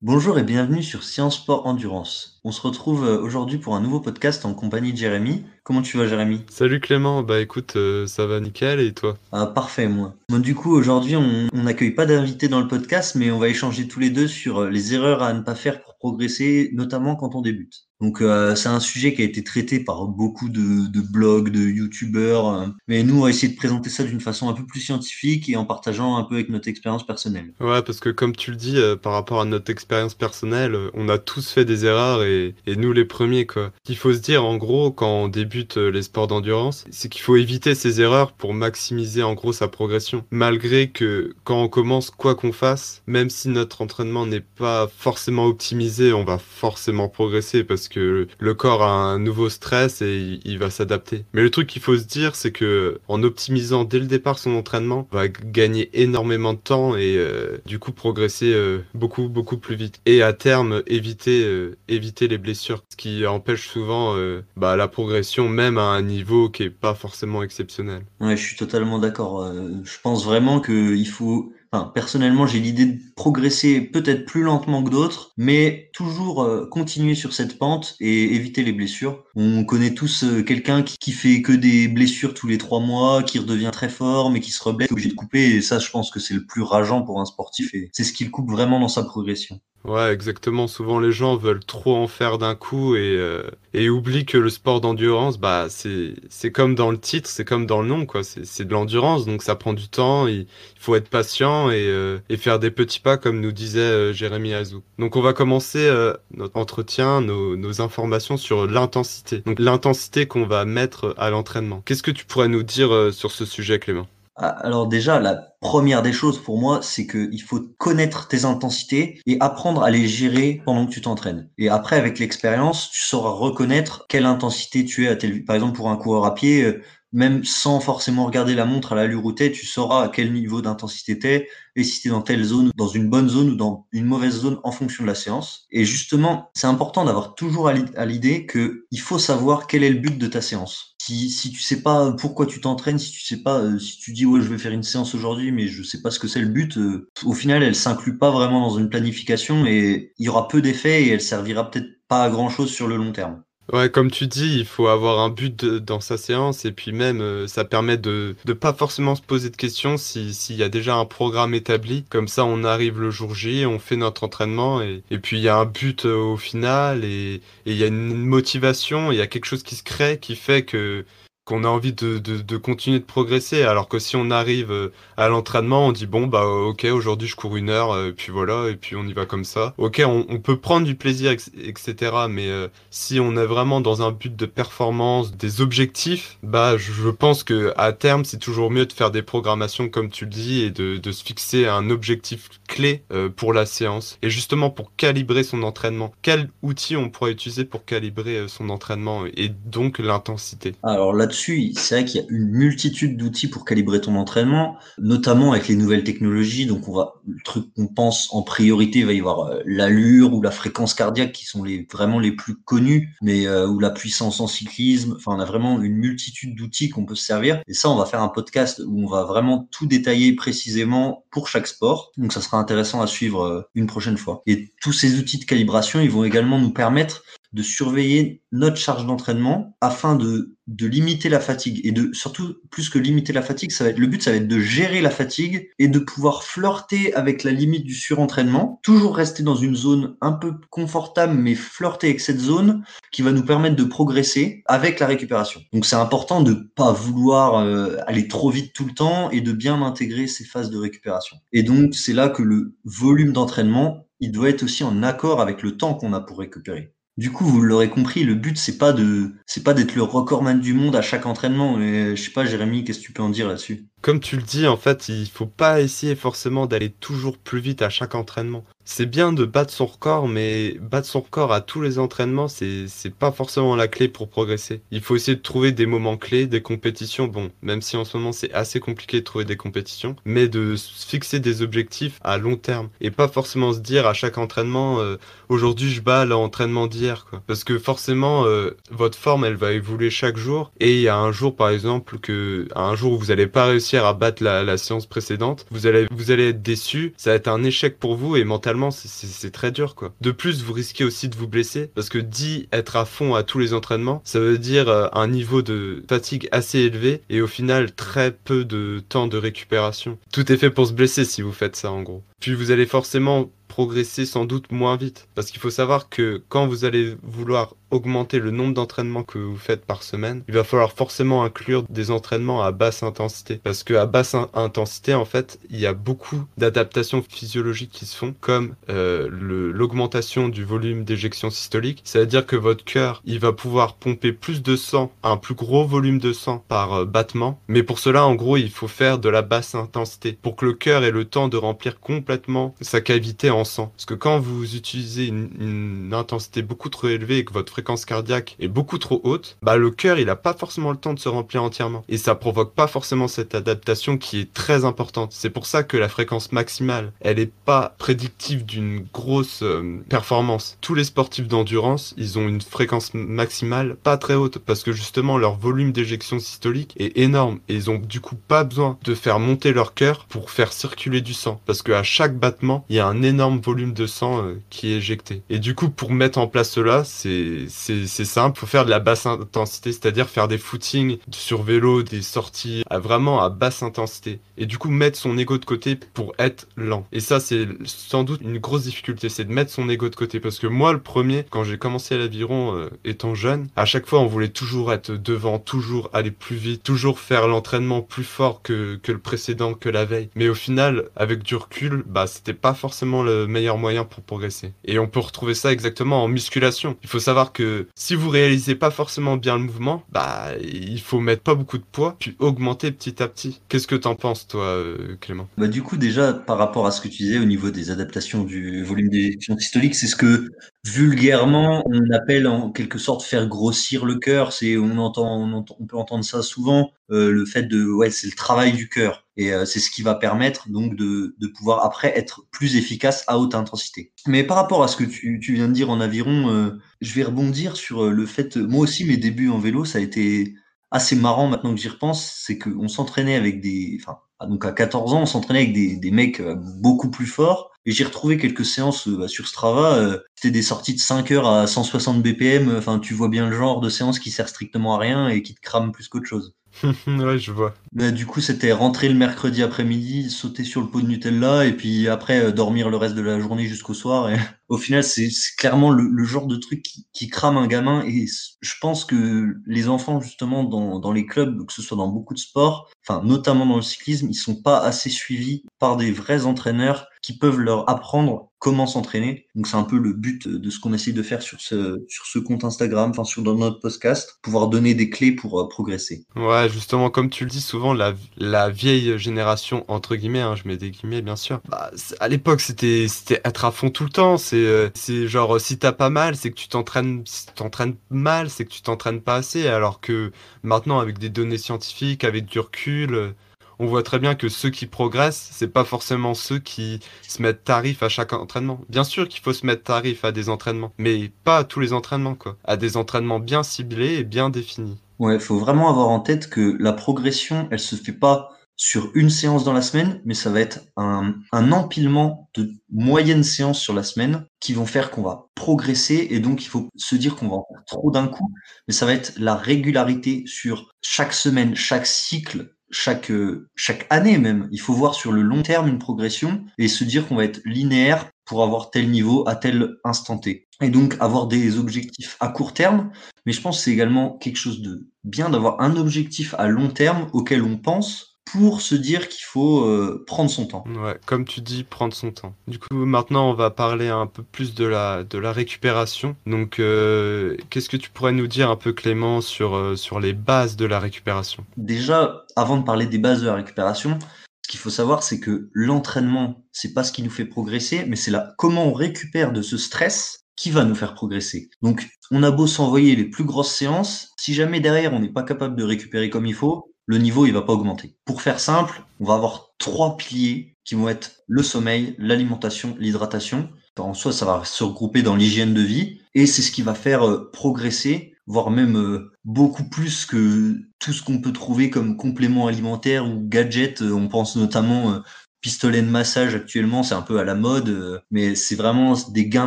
Bonjour et bienvenue sur Science Sport Endurance. On se retrouve euh, aujourd'hui pour un nouveau podcast en compagnie de Jérémy. Comment tu vas Jérémy? Salut Clément, bah écoute, euh, ça va nickel et toi? Ah parfait moi. Bon, du coup aujourd'hui on n'accueille pas d'invité dans le podcast mais on va échanger tous les deux sur euh, les erreurs à ne pas faire pour progresser, notamment quand on débute. Donc euh, c'est un sujet qui a été traité par beaucoup de, blogs, de youtubeurs, euh, mais nous on va essayer de présenter ça d'une façon un peu plus scientifique et en partageant un peu avec notre expérience personnelle. Ouais, parce que comme tu le dis, euh, par rapport à notre expérience personnelle, on a tous fait des erreurs et, et nous les premiers quoi. Il faut se dire en gros quand on débute les sports d'endurance, c'est qu'il faut éviter ces erreurs pour maximiser en gros sa progression. Malgré que quand on commence quoi qu'on fasse, même si notre entraînement n'est pas forcément optimisé, on va forcément progresser parce que le corps a un nouveau stress et il va s'adapter. Mais le truc qu'il faut se dire, c'est que en optimisant dès le départ son entraînement, on va gagner énormément de temps et euh, du coup progresser euh, beaucoup beaucoup plus vite. Et à terme éviter euh, éviter les blessures, ce qui empêche souvent bah, la progression même à un niveau qui est pas forcément exceptionnel. Ouais, je suis totalement d'accord. je pense vraiment qu'il faut personnellement, j'ai l'idée de progresser peut-être plus lentement que d'autres, mais toujours euh, continuer sur cette pente et éviter les blessures. On connaît tous euh, quelqu'un qui, fait que des blessures tous les trois mois, qui redevient très fort, mais qui se reblesse, obligé de couper. Et ça, je pense que c'est le plus rageant pour un sportif et c'est ce qui le coupe vraiment dans sa progression. Ouais, exactement. Souvent, les gens veulent trop en faire d'un coup et, euh, et oublient que le sport d'endurance, bah, c'est, comme dans le titre, c'est comme dans le nom, quoi. C'est de l'endurance, donc ça prend du temps. Il, faut être patient et, euh, et faire des petits pas, comme nous disait euh, Jérémy Azou. Donc, on va commencer notre entretien, nos, informations sur l'intensité. Donc, l'intensité qu'on va mettre à l'entraînement. Qu'est-ce que tu pourrais nous dire sur ce sujet, Clément? Ah, alors déjà, la première des choses pour moi, c'est qu'il faut connaître tes intensités et apprendre à les gérer pendant que tu t'entraînes. Et après, avec l'expérience, tu sauras reconnaître quelle intensité tu es à tel... Par exemple, pour un coureur à pied, euh, même sans forcément regarder la montre à l'allure où t'es, tu sauras à quel niveau d'intensité t'es et si t'es dans telle zone, dans une bonne zone ou dans une mauvaise zone en fonction de la séance. Et justement, c'est important d'avoir toujours à l'idée que il faut savoir quel est le but de ta séance. Si, si tu sais pas pourquoi tu t'entraînes, si tu sais pas, euh, si tu dis ouais je vais faire une séance aujourd'hui mais je sais pas ce que c'est le but, euh, au final elle s'inclut pas vraiment dans une planification et il y aura peu d'effets et elle servira peut-être pas à grand chose sur le long terme. Ouais, comme tu dis, il faut avoir un but dans sa séance et puis même euh, ça permet de ne pas forcément se poser de questions s'il y a déjà un programme établi. Comme ça, on arrive le jour J, on fait notre entraînement et, et puis il y a un but euh, au final et il y a une motivation, il y a quelque chose qui se crée qui fait que qu'on a envie de, de, de, continuer de progresser. Alors que si on arrive euh, à l'entraînement, on dit bon bah ok aujourd'hui je cours une heure, et euh, puis voilà, et puis on y va comme ça. Ok, on, on peut prendre du plaisir, etc. Mais euh, si on est vraiment dans un but de performance, des objectifs, bah je pense que à terme c'est toujours mieux de faire des programmations comme tu le dis et de, de se fixer un objectif clé pour la séance. Et justement pour calibrer son entraînement, quel outil on pourrait utiliser pour calibrer son entraînement et donc l'intensité? Alors là c'est vrai qu'il y a une multitude d'outils pour calibrer ton entraînement, notamment avec les nouvelles technologies. Donc, on va, le truc qu'on pense en priorité, il va y avoir euh, l'allure ou la fréquence cardiaque qui sont les, vraiment les plus connus, mais, euh, ou la puissance en cyclisme. Enfin, on a vraiment une multitude d'outils qu'on peut se servir. Et ça, on va faire un podcast où on va vraiment tout détailler précisément pour chaque sport. Donc, ça sera intéressant à suivre euh, une prochaine fois. Et tous ces outils de calibration, ils vont également nous permettre de surveiller notre charge d'entraînement afin de, de limiter la fatigue et de surtout plus que limiter la fatigue, ça va être le but, ça va être de gérer la fatigue et de pouvoir flirter avec la limite du surentraînement, toujours rester dans une zone un peu confortable mais flirter avec cette zone qui va nous permettre de progresser avec la récupération. Donc c'est important de pas vouloir euh, aller trop vite tout le temps et de bien intégrer ces phases de récupération. Et donc c'est là que le volume d'entraînement il doit être aussi en accord avec le temps qu'on a pour récupérer. Du coup, vous l'aurez compris, le but c'est pas de c'est pas d'être le recordman du monde à chaque entraînement. Mais je sais pas, Jérémy, qu'est-ce que tu peux en dire là-dessus? Comme tu le dis, en fait, il faut pas essayer forcément d'aller toujours plus vite à chaque entraînement c'est bien de battre son record, mais battre son record à tous les entraînements, c'est, pas forcément la clé pour progresser. Il faut essayer de trouver des moments clés, des compétitions. Bon, même si en ce moment c'est assez compliqué de trouver des compétitions, mais de fixer des objectifs à long terme et pas forcément se dire à chaque entraînement, euh, aujourd'hui je bats l'entraînement d'hier, quoi. Parce que forcément, euh, votre forme elle va évoluer chaque jour et il y a un jour par exemple que, un jour où vous allez pas réussir à battre la, séance précédente, vous allez, vous allez être déçu, ça va être un échec pour vous et mentalement c'est très dur quoi. De plus, vous risquez aussi de vous blesser parce que dit être à fond à tous les entraînements, ça veut dire euh, un niveau de fatigue assez élevé et au final très peu de temps de récupération. Tout est fait pour se blesser si vous faites ça en gros. Puis vous allez forcément progresser sans doute moins vite. Parce qu'il faut savoir que quand vous allez vouloir augmenter le nombre d'entraînements que vous faites par semaine, il va falloir forcément inclure des entraînements à basse intensité. Parce que à basse intensité, en fait, il y a beaucoup d'adaptations physiologiques qui se font, comme euh, l'augmentation du volume d'éjection systolique. C'est-à-dire que votre cœur, il va pouvoir pomper plus de sang, un plus gros volume de sang par euh, battement. Mais pour cela, en gros, il faut faire de la basse intensité pour que le cœur ait le temps de remplir complètement sa cavité en sang. Parce que quand vous utilisez une, intensité beaucoup trop élevée et que votre fréquence cardiaque est beaucoup trop haute, bah le cœur il a pas forcément le temps de se remplir entièrement et ça provoque pas forcément cette adaptation qui est très importante. C'est pour ça que la fréquence maximale, elle est pas prédictive d'une grosse euh, performance. Tous les sportifs d'endurance, ils ont une fréquence maximale pas très haute parce que justement leur volume d'éjection systolique est énorme et ils ont du coup pas besoin de faire monter leur cœur pour faire circuler du sang parce que à chaque battement, il y a un énorme volume de sang euh, qui est éjecté. Et du coup, pour mettre en place cela, c'est simple, faut faire de la basse intensité, c'est-à-dire faire des footings sur vélo, des sorties à vraiment à basse intensité. Et du coup, mettre son ego de côté pour être lent. Et ça, c'est sans doute une grosse difficulté, c'est de mettre son ego de côté. Parce que moi, le premier, quand j'ai commencé l'aviron euh, étant jeune, à chaque fois, on voulait toujours être devant, toujours aller plus vite, toujours faire l'entraînement plus fort que, que le précédent, que la veille. Mais au final, avec du recul, bah, c'était pas forcément le meilleur moyen pour progresser. Et on peut retrouver ça exactement en musculation. Il faut savoir que si vous réalisez pas forcément bien le mouvement, bah il faut mettre pas beaucoup de poids puis augmenter petit à petit. Qu'est-ce que t'en penses toi, euh, Clément? Bah du coup déjà par rapport à ce que tu disais au niveau des adaptations du volume d'éjection systolique, c'est ce que vulgairement on appelle en quelque sorte faire grossir le cœur. C'est on entend, on peut entendre ça souvent. Euh, le fait de ouais c'est le travail du cœur et euh, c'est ce qui va permettre donc de, de pouvoir après être plus efficace à haute intensité. Mais par rapport à ce que tu, tu viens de dire en aviron, euh, je vais rebondir sur le fait, moi aussi mes débuts en vélo ça a été assez marrant maintenant que j'y repense, c'est qu'on s'entraînait avec des, enfin donc à 14 ans on s'entraînait avec des, des mecs beaucoup plus forts et j'ai retrouvé quelques séances bah, sur Strava. C'était des sorties de 5 heures à 160 BPM. Enfin, tu vois bien le genre de séance qui sert strictement à rien et qui te crame plus qu'autre chose. ouais, je vois. Bah, du coup, c'était rentrer le mercredi après-midi, sauter sur le pot de Nutella et puis après euh, dormir le reste de la journée jusqu'au soir. Et au final, c'est clairement le, genre de truc qui, qui, crame un gamin. Et je pense que les enfants, justement, dans, dans les clubs, que ce soit dans beaucoup de sports, enfin notamment dans le cyclisme, ils sont pas assez suivis par des vrais entraîneurs qui peuvent leur apprendre comment s'entraîner. Donc c'est un peu le but de ce qu'on essaye de faire sur ce sur ce compte Instagram, enfin sur notre podcast, pouvoir donner des clés pour euh, progresser. Ouais, justement comme tu le dis souvent la la vieille génération entre guillemets, hein, je mets des guillemets bien sûr. Bah, à l'époque c'était être à fond tout le temps. C'est euh, genre si t'as pas mal, c'est que tu t'entraînes si t'entraînes mal, c'est que tu t'entraînes pas assez. Alors que maintenant avec des données scientifiques, avec du recul on voit très bien que ceux qui progressent, c'est pas forcément ceux qui se mettent tarif à chaque entraînement. Bien sûr qu'il faut se mettre tarif à des entraînements, mais pas à tous les entraînements, quoi. À des entraînements bien ciblés et bien définis. Ouais, faut vraiment avoir en tête que la progression, elle se fait pas sur une séance dans la semaine, mais ça va être un, un empilement de moyennes séances sur la semaine qui vont faire qu'on va progresser et donc il faut se dire qu'on va en faire trop d'un coup, mais ça va être la régularité sur chaque semaine, chaque cycle chaque chaque année même. Il faut voir sur le long terme une progression et se dire qu'on va être linéaire pour avoir tel niveau à tel instant T. Et donc avoir des objectifs à court terme, mais je pense que c'est également quelque chose de bien d'avoir un objectif à long terme auquel on pense pour se dire qu'il faut euh, prendre son temps. Ouais, comme tu dis, prendre son temps. Du coup, maintenant, on va parler un peu plus de la, de la récupération. Donc, euh, qu'est-ce que tu pourrais nous dire un peu, Clément, sur, euh, sur les bases de la récupération? Déjà, avant de parler des bases de la récupération, ce qu'il faut savoir, c'est que l'entraînement, c'est pas ce qui nous fait progresser, mais c'est là comment on récupère de ce stress qui va nous faire progresser. Donc, on a beau s'envoyer les plus grosses séances, si jamais derrière on n'est pas capable de récupérer comme il faut, le niveau il va pas augmenter. Pour faire simple, on va avoir trois piliers qui vont être le sommeil, l'alimentation, l'hydratation. En soi, ça va se regrouper dans l'hygiène de vie et c'est ce qui va faire euh, progresser voire même beaucoup plus que tout ce qu'on peut trouver comme complément alimentaire ou gadget. On pense notamment pistolet de massage actuellement, c'est un peu à la mode, euh, mais c'est vraiment des gains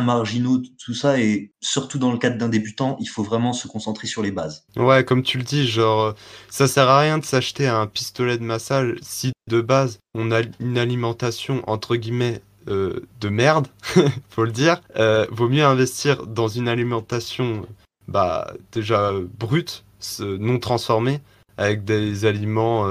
marginaux, tout ça, et surtout dans le cadre d'un débutant, il faut vraiment se concentrer sur les bases. Ouais, comme tu le dis, genre, ça sert à rien de s'acheter un pistolet de massage si de base on a une alimentation entre guillemets euh, de merde, faut le dire. Euh, vaut mieux investir dans une alimentation bah déjà brute, non transformée, avec des aliments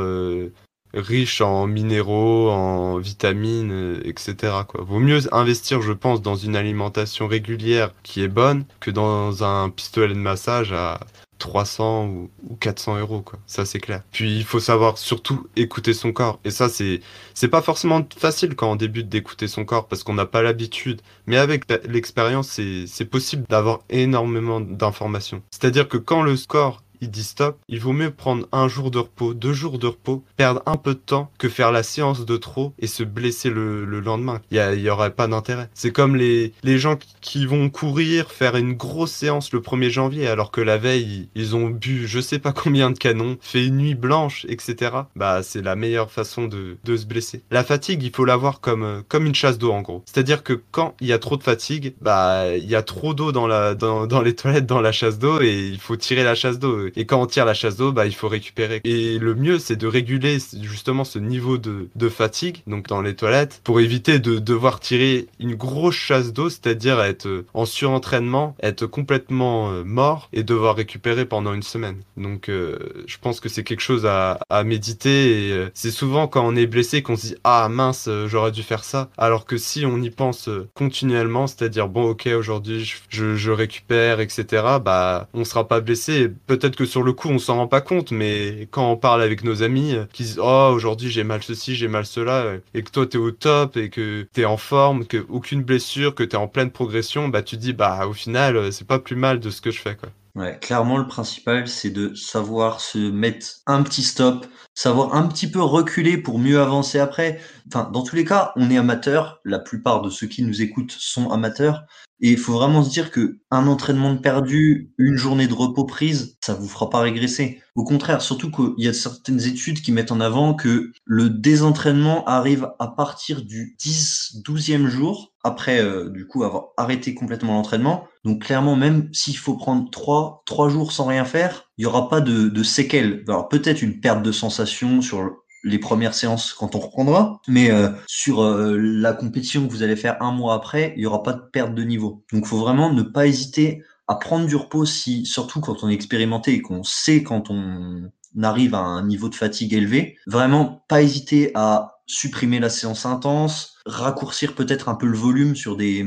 riche en minéraux, en vitamines, etc. Vaut mieux investir, je pense, dans une alimentation régulière qui est bonne que dans un pistolet de massage à 300 ou, 400 euros. Ça, c'est clair. Puis, il faut savoir surtout écouter son corps. Et ça, c'est, c'est pas forcément facile quand on débute d'écouter son corps parce qu'on n'a pas l'habitude. Mais avec l'expérience, c'est, possible d'avoir énormément d'informations. C'est-à-dire que quand le score il dit stop, il vaut mieux prendre un jour de repos, deux jours de repos, perdre un peu de temps que faire la séance de trop et se blesser le, lendemain. Il y, aurait pas d'intérêt. C'est comme les, les gens qui vont courir, faire une grosse séance le 1er janvier alors que la veille ils ont bu je sais pas combien de canons, fait une nuit blanche, etc. Bah c'est la meilleure façon de, de se blesser. La fatigue, il faut l'avoir comme, comme une chasse d'eau en gros. C'est-à-dire que quand il y a trop de fatigue, bah il y a trop d'eau dans, la, dans, dans les toilettes, dans la chasse d'eau et il faut tirer la chasse d'eau et quand on tire la chasse d'eau, bah, il faut récupérer. Et le mieux, c'est de réguler justement ce niveau de, de, fatigue, donc dans les toilettes, pour éviter de devoir tirer une grosse chasse d'eau, c'est-à-dire être en surentraînement, être complètement euh, mort et devoir récupérer pendant une semaine. Donc, euh, je pense que c'est quelque chose à, à méditer. Et euh, c'est souvent quand on est blessé qu'on se dit ah mince, j'aurais dû faire ça. Alors que si on y pense continuellement, c'est-à-dire bon ok aujourd'hui je, je, récupère, etc. Bah on sera pas blessé. Peut-être que sur le coup, on s'en rend pas compte, mais quand on parle avec nos amis euh, qui disent Oh, aujourd'hui j'ai mal ceci, j'ai mal cela, euh, et que toi t'es au top et que t'es en forme, que aucune blessure, que t'es en pleine progression, bah tu dis Bah au final, euh, c'est pas plus mal de ce que je fais, quoi. Ouais, clairement, le principal, c'est de savoir se mettre un petit stop, savoir un petit peu reculer pour mieux avancer après. Enfin, dans tous les cas, on est amateur. La plupart de ceux qui nous écoutent sont amateurs. Et il faut vraiment se dire que un entraînement de perdu, une journée de repos prise, ça vous fera pas régresser. Au contraire, surtout qu'il y a certaines études qui mettent en avant que le désentraînement arrive à partir du 10, 12e jour, après euh, du coup avoir arrêté complètement l'entraînement. Donc clairement, même s'il faut prendre 3, 3 jours sans rien faire, il y aura pas de, de séquelles. Alors peut-être une perte de sensation sur les premières séances quand on reprendra, mais euh, sur euh, la compétition que vous allez faire un mois après, il n'y aura pas de perte de niveau. Donc faut vraiment ne pas hésiter à prendre du repos si, surtout quand on est expérimenté et qu'on sait quand on arrive à un niveau de fatigue élevé, vraiment pas hésiter à supprimer la séance intense, raccourcir peut-être un peu le volume sur des,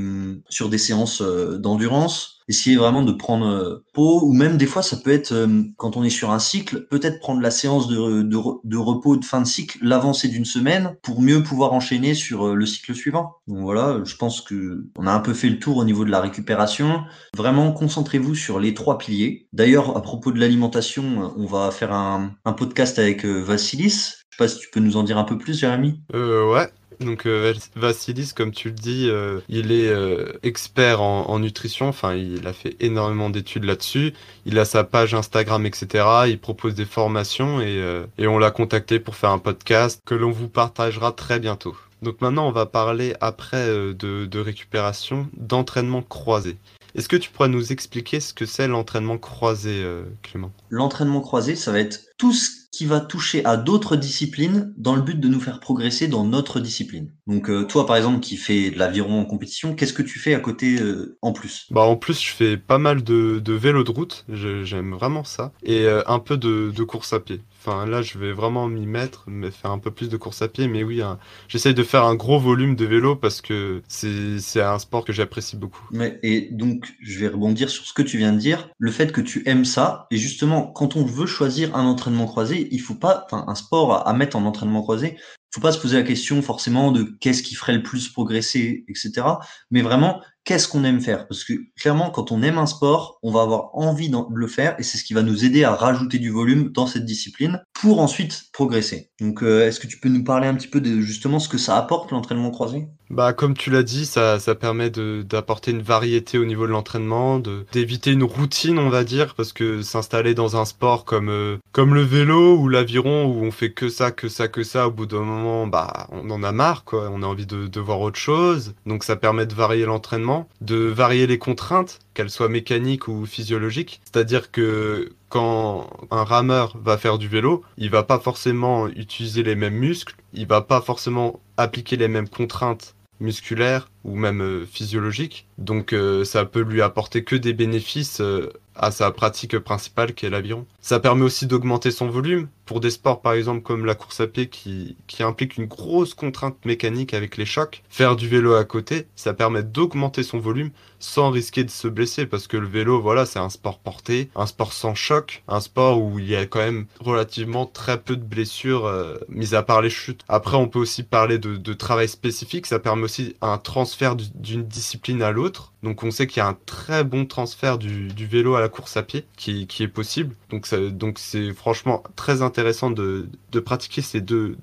sur des séances euh, d'endurance, essayer vraiment de prendre euh, peau, ou même des fois ça peut être, euh, quand on est sur un cycle, peut-être prendre la séance de, de, de repos de fin de cycle, l'avancer d'une semaine, pour mieux pouvoir enchaîner sur le cycle suivant. Donc voilà, je pense que on a un peu fait le tour au niveau de la récupération. Vraiment, concentrez-vous sur les trois piliers. D'ailleurs, à propos de l'alimentation, on va faire un, un podcast avec Vassilis. Pas si tu peux nous en dire un peu plus, Jérémy? Euh, ouais. Donc euh, Vassilis, comme tu le dis, euh, il est euh, expert en, nutrition. Enfin, il a fait énormément d'études là-dessus. Il a sa page Instagram, etc. Il propose des formations et, et on l'a contacté pour faire un podcast que l'on vous partagera très bientôt. Donc maintenant, on va parler après de, de récupération, d'entraînement croisé. Est-ce que tu pourrais nous expliquer ce que c'est l'entraînement croisé, Clément? L'entraînement croisé, ça va être tout ce qui va toucher à d'autres disciplines dans le but de nous faire progresser dans notre discipline. Donc euh, toi par exemple qui fais de l'aviron en compétition, qu'est-ce que tu fais à côté euh, en plus? Bah en plus je fais pas mal de, de vélo de route, j'aime vraiment ça, et euh, un peu de, de course à pied. Enfin, là, je vais vraiment m'y mettre, me faire un peu plus de course à pied. Mais oui, hein, j'essaye de faire un gros volume de vélo parce que c'est un sport que j'apprécie beaucoup. Mais, et donc, je vais rebondir sur ce que tu viens de dire. Le fait que tu aimes ça, et justement, quand on veut choisir un entraînement croisé, il faut pas, un sport à, mettre en entraînement croisé, faut pas se poser la question forcément de qu'est-ce qui ferait le plus progresser, etc. Mais vraiment, qu'est-ce qu'on aime faire? Parce que clairement, quand on aime un sport, on va avoir envie de le faire et c'est ce qui va nous aider à rajouter du volume dans cette discipline pour ensuite progresser. Donc, euh, est-ce que tu peux nous parler un petit peu de justement ce que ça apporte l'entraînement croisé? Bah, comme tu l'as dit, ça, permet d'apporter une variété au niveau de l'entraînement, d'éviter une routine, on va dire, parce que s'installer dans un sport comme euh, comme le vélo ou l'aviron où on fait que ça, que ça, que ça, au bout d'un moment, bah, on en a marre, quoi. On a envie de, voir autre chose. Donc, ça permet de varier l'entraînement de varier les contraintes, qu'elles soient mécaniques ou physiologiques. C'est-à-dire que quand un rameur va faire du vélo, il va pas forcément utiliser les mêmes muscles, il va pas forcément appliquer les mêmes contraintes musculaires ou même euh, physiologiques. Donc euh, ça peut lui apporter que des bénéfices euh, à sa pratique principale qui est l'aviron. Ça permet aussi d'augmenter son volume pour des sports par exemple comme la course à pied qui, implique une grosse contrainte mécanique avec les chocs. Faire du vélo à côté, ça permet d'augmenter son volume sans risquer de se blesser parce que le vélo voilà c'est un sport porté, un sport sans choc, un sport où il y a quand même relativement très peu de blessures euh, mis à part les chutes. Après on peut aussi parler de travail spécifique, ça permet aussi un transfert d'une discipline à l'autre. Donc on sait qu'il y a un très bon transfert du, vélo à la course à pied qui, est possible. Donc c'est franchement très intéressant de, pratiquer ces deux,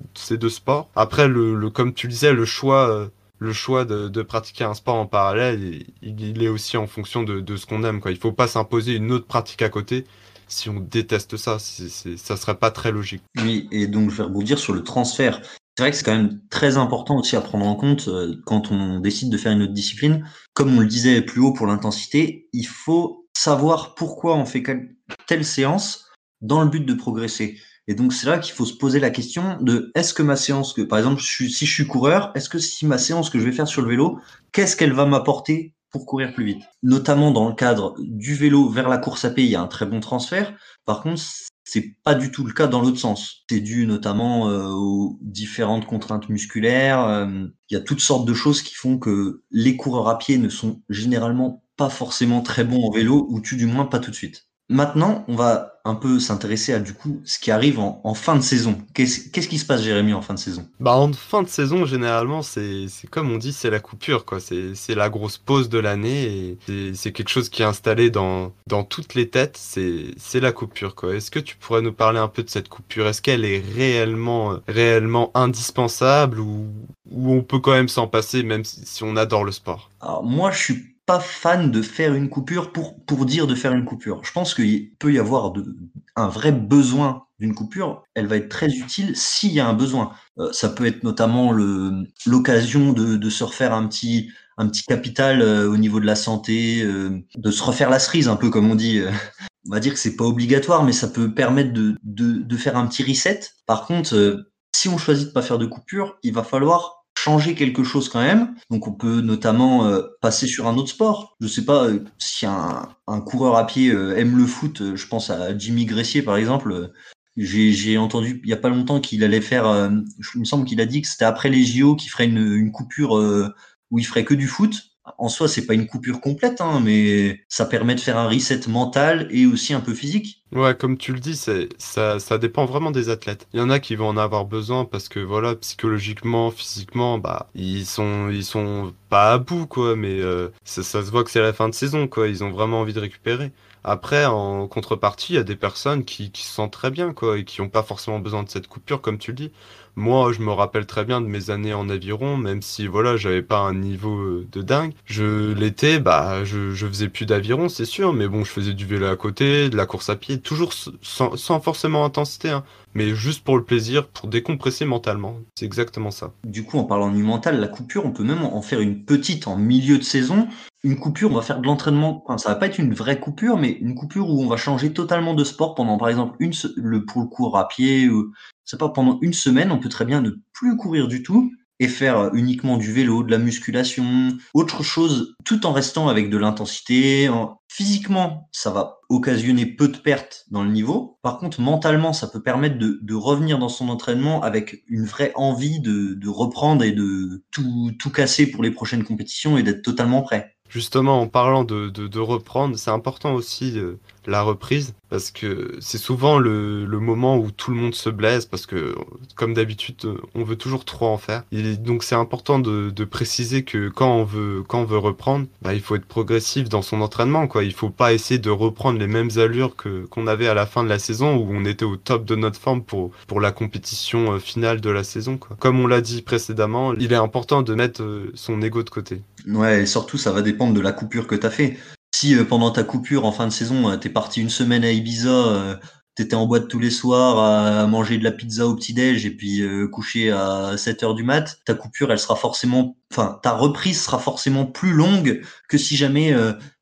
sports. Après, comme tu disais, le choix, euh, le choix de, pratiquer un sport en parallèle, il, est aussi en fonction de, ce qu'on aime. Il faut pas s'imposer une autre pratique à côté si on déteste ça, c'est, ça serait pas très logique. Oui, et donc je vais rebondir sur le transfert. C'est vrai que c'est quand même très important aussi à prendre en compte euh, quand on décide de faire une autre discipline. Comme on le disait plus haut pour l'intensité, il faut savoir pourquoi on fait telle séance dans le but de progresser. Et donc c'est là qu'il faut se poser la question de est-ce que ma séance, que par exemple si je suis coureur, est-ce que si ma séance que je vais faire sur le vélo, qu'est-ce qu'elle va m'apporter pour courir plus vite? Notamment dans le cadre du vélo vers la course à pied, il y a un très bon transfert. Par contre, c'est pas du tout le cas dans l'autre sens. C'est dû notamment euh, aux différentes contraintes musculaires. Euh, il y a toutes sortes de choses qui font que les coureurs à pied ne sont généralement pas forcément très bons en vélo, ou tu du moins pas tout de suite. Maintenant, on va un peu s'intéresser à du coup ce qui arrive en, fin de saison. Qu'est-ce qui se passe, Jérémy, en fin de saison? Bah en fin de saison, généralement, c'est comme on dit, c'est la coupure, quoi. C'est la grosse pause de l'année et c'est quelque chose qui est installé dans, dans toutes les têtes. C'est la coupure, quoi. Est-ce que tu pourrais nous parler un peu de cette coupure? Est-ce qu'elle est réellement réellement indispensable ou, ou on peut quand même s'en passer, même si, si on adore le sport? Alors moi, je suis pas fan de faire une coupure pour, pour dire de faire une coupure. Je pense qu'il peut y avoir de, un vrai besoin d'une coupure. Elle va être très utile s'il y a un besoin. Euh, ça peut être notamment l'occasion de, de se refaire un petit, un petit capital euh, au niveau de la santé, euh, de se refaire la cerise, un peu comme on dit. on va dire que c'est pas obligatoire, mais ça peut permettre de, de, de faire un petit reset. Par contre, si on choisit de pas faire de coupure, il va falloir changer quelque chose quand même. Donc on peut notamment euh, passer sur un autre sport. Je sais pas euh, si un, coureur à pied euh, aime le foot. je pense à Jimmy Gressier par exemple. J'ai entendu il y a pas longtemps qu'il allait faire. il me semble qu'il a dit que c'était après les JO qu'il ferait une, une coupure où il ferait que du foot en soi, c'est pas une coupure complète, hein, mais ça permet de faire un reset mental et aussi un peu physique. Ouais, comme tu le dis, ça, dépend vraiment des athlètes. Il y en a qui vont en avoir besoin parce que voilà, psychologiquement, physiquement, bah, ils sont, ils sont pas à bout, quoi, mais euh, ça, ça se voit que c'est la fin de saison, quoi. Ils ont vraiment envie de récupérer. Après, en contrepartie, il y a des personnes qui, se sentent très bien, quoi, et qui n'ont pas forcément besoin de cette coupure, comme tu le dis. Moi, je me rappelle très bien de mes années en aviron, même si voilà, j'avais pas un niveau euh, de dingue. Je l'étais, bah, je, je faisais plus d'aviron, c'est sûr, mais bon, je faisais du vélo à côté, de la course à pied, toujours sans, sans forcément intensité, hein, mais juste pour le plaisir, pour décompresser mentalement. C'est exactement ça. Du coup, en parlant du mental, la coupure, on peut même en faire une petite en milieu de saison. Une coupure, on va faire de l'entraînement. Enfin, ça va pas être une vraie coupure, mais une coupure où on va changer totalement de sport pendant, par exemple, une le pour le cours à pied ou c'est pas pendant une semaine, on peut très bien ne plus courir du tout et faire euh, uniquement du vélo, de la musculation, autre chose, tout en restant avec de l'intensité. Physiquement, ça va occasionner peu de pertes dans le niveau. Par contre, mentalement, ça peut permettre de, de revenir dans son entraînement avec une vraie envie de, de reprendre et de tout, tout casser pour les prochaines compétitions et d'être totalement prêt. Justement, en parlant de, de, reprendre, c'est important aussi euh, la reprise parce que c'est souvent le, le, moment où tout le monde se blesse parce que comme d'habitude on veut toujours trop en faire. Et donc c'est important de, de, préciser que quand on veut quand on veut reprendre bah, il faut être progressif dans son entraînement quoi. Il faut pas essayer de reprendre les mêmes allures que qu'on avait à la fin de la saison où on était au top de notre forme pour pour la compétition euh, finale de la saison quoi. Comme on l'a dit précédemment il est important de mettre euh, son ego de côté ouais et surtout ça va dépendre de la coupure que tu as fait. Si euh, pendant ta coupure en fin de saison, euh, t'es parti une semaine à Ibiza, euh, t'étais en boîte tous les soirs à manger de la pizza au petit-déj et puis coucher à 7 heures du mat, ta coupure, elle sera forcément, enfin, ta reprise sera forcément plus longue que si jamais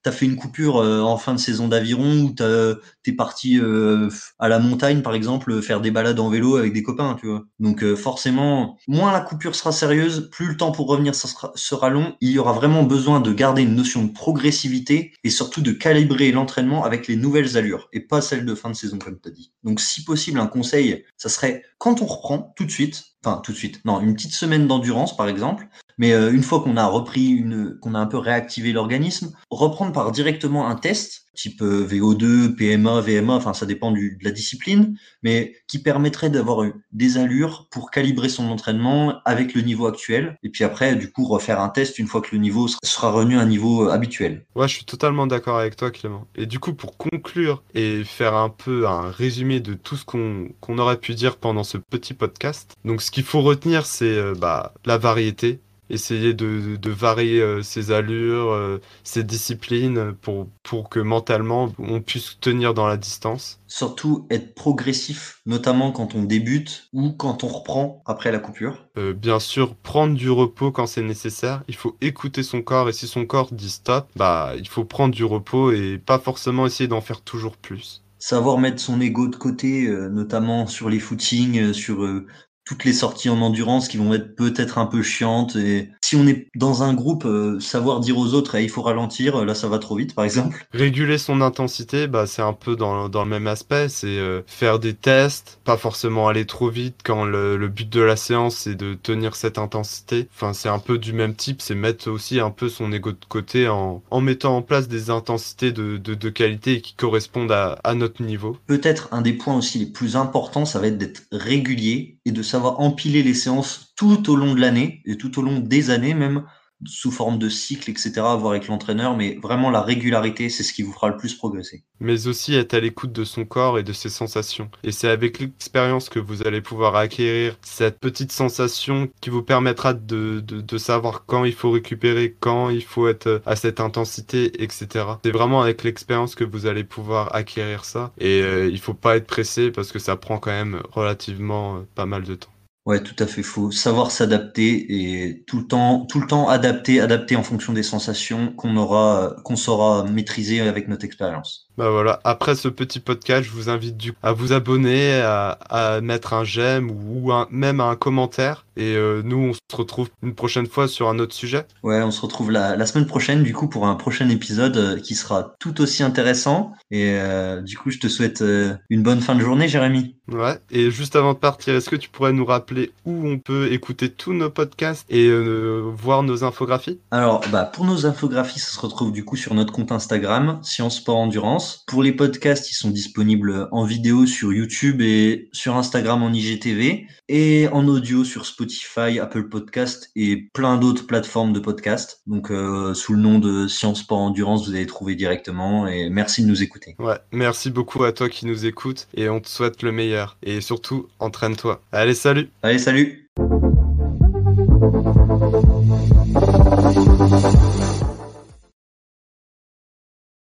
t'as fait une coupure euh, en fin de saison d'aviron ou t'es parti euh, à la montagne par exemple faire des balades en vélo avec des copains tu vois. Donc euh, forcément moins la coupure sera sérieuse plus le temps pour revenir sera, sera long. Il y aura vraiment besoin de garder une notion de progressivité et surtout de calibrer l'entraînement avec les nouvelles allures et pas celles de fin de saison comme tu as dit. Donc si possible un conseil ça serait quand on reprend tout de suite enfin tout de suite non une petite semaine d'endurance par exemple mais euh, une fois qu'on a repris, une, qu'on a un peu réactivé l'organisme, reprendre par directement un test type euh, VO2, PMA, VMA, enfin ça dépend du, de la discipline, mais qui permettrait d'avoir des allures pour calibrer son entraînement avec le niveau actuel, et puis après du coup refaire un test une fois que le niveau sera revenu à un niveau euh, habituel. Ouais, je suis totalement d'accord avec toi Clément. Et du coup pour conclure et faire un peu un résumé de tout ce qu'on qu'on aurait pu dire pendant ce petit podcast, donc ce qu'il faut retenir c'est bah, la variété, essayer de, de, varier euh, ses allures, euh, ses disciplines pour, pour que mentalement on puisse tenir dans la distance. Surtout être progressif, notamment quand on débute ou quand on reprend après la coupure. Euh, bien sûr, prendre du repos quand c'est nécessaire. Il faut écouter son corps et si son corps dit stop, bah il faut prendre du repos et pas forcément essayer d'en faire toujours plus savoir mettre son ego de côté, notamment sur les footings, sur toutes les sorties en endurance qui vont être peut-être un peu chiantes. Et si on est dans un groupe, euh, savoir dire aux autres, eh, il faut ralentir, là ça va trop vite, par exemple. Réguler son intensité, bah, c'est un peu dans, dans le même aspect, c'est euh, faire des tests, pas forcément aller trop vite quand le, le but de la séance c'est de tenir cette intensité. Enfin, c'est un peu du même type, c'est mettre aussi un peu son ego de côté en, en mettant en place des intensités de, de, de qualité qui correspondent à, à notre niveau. Peut-être un des points aussi les plus importants, ça va être d'être régulier et de savoir empiler les séances tout au long de l'année et tout au long des années même sous forme de cycle, etc., à voir avec l'entraîneur, mais vraiment la régularité, c'est ce qui vous fera le plus progresser. Mais aussi être à l'écoute de son corps et de ses sensations. Et c'est avec l'expérience que vous allez pouvoir acquérir cette petite sensation qui vous permettra de, de, savoir quand il faut récupérer, quand il faut être à cette intensité, etc. C'est vraiment avec l'expérience que vous allez pouvoir acquérir ça. Et euh, il faut pas être pressé parce que ça prend quand même relativement euh, pas mal de temps. Ouais, tout à fait faux. Savoir s'adapter et tout le temps, tout le temps adapter, adapter en fonction des sensations qu'on aura, qu'on saura maîtriser avec notre expérience. Bah voilà, après ce petit podcast, je vous invite du à vous abonner, à, à mettre un j'aime ou un, même un commentaire. Et euh, nous, on se retrouve une prochaine fois sur un autre sujet. Ouais, on se retrouve la, la semaine prochaine, du coup, pour un prochain épisode euh, qui sera tout aussi intéressant. Et euh, du coup, je te souhaite une bonne fin de journée, Jérémy. Ouais, et juste avant de partir, est-ce que tu pourrais nous rappeler où on peut écouter tous nos podcasts et voir nos infographies? Alors, bah, pour nos infographies, ça se retrouve du coup sur notre compte Instagram, Science Sport Endurance. Pour les podcasts, ils sont disponibles en vidéo sur YouTube et sur Instagram en IGTV et en audio sur Spotify, Apple Podcast et plein d'autres plateformes de podcast. Donc euh, sous le nom de Science Sport Endurance, vous allez trouver directement et merci de nous écouter. Ouais, merci beaucoup à toi qui nous écoute et on te souhaite le meilleur et surtout entraîne-toi. Allez, salut. Allez, salut.